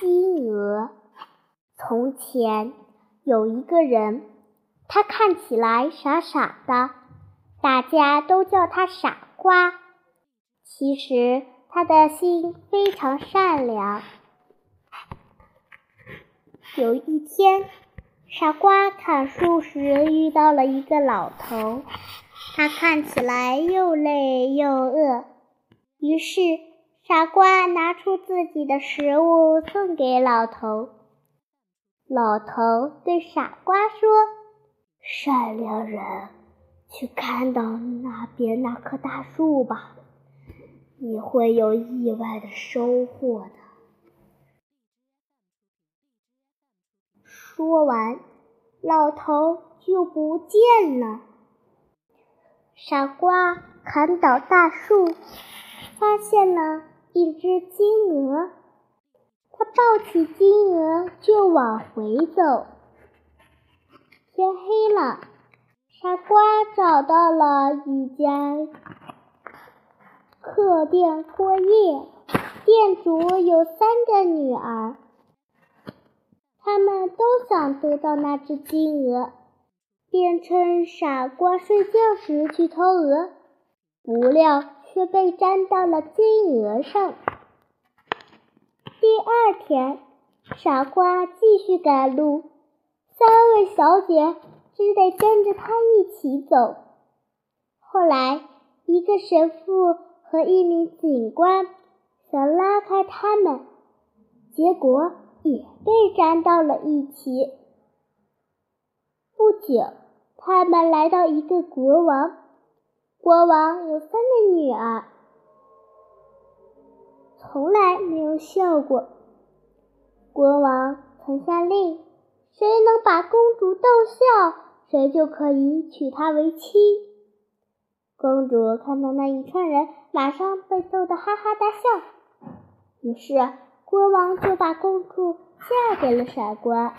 金鹅。从前有一个人，他看起来傻傻的，大家都叫他傻瓜。其实他的心非常善良。有一天，傻瓜砍树时遇到了一个老头，他看起来又累又饿，于是傻瓜拿出自己的食物送给老头。老头对傻瓜说：“善良人，去看到那边那棵大树吧，你会有意外的收获的。”说完，老头就不见了。傻瓜砍倒大树，发现了一只金鹅。他抱起金鹅就往回走。天黑了，傻瓜找到了一家客店过夜，店主有三个女儿。他们都想得到那只金鹅，便趁傻瓜睡觉时去偷鹅，不料却被粘到了金鹅上。第二天，傻瓜继续赶路，三位小姐只得跟着他一起走。后来，一个神父和一名警官想拉开他们，结果。也被粘到了一起。不久，他们来到一个国王，国王有三个女儿，从来没有笑过。国王曾下令，谁能把公主逗笑，谁就可以娶她为妻。公主看到那一串人，马上被逗得哈哈大笑。于是。国王就把公主嫁给了傻瓜。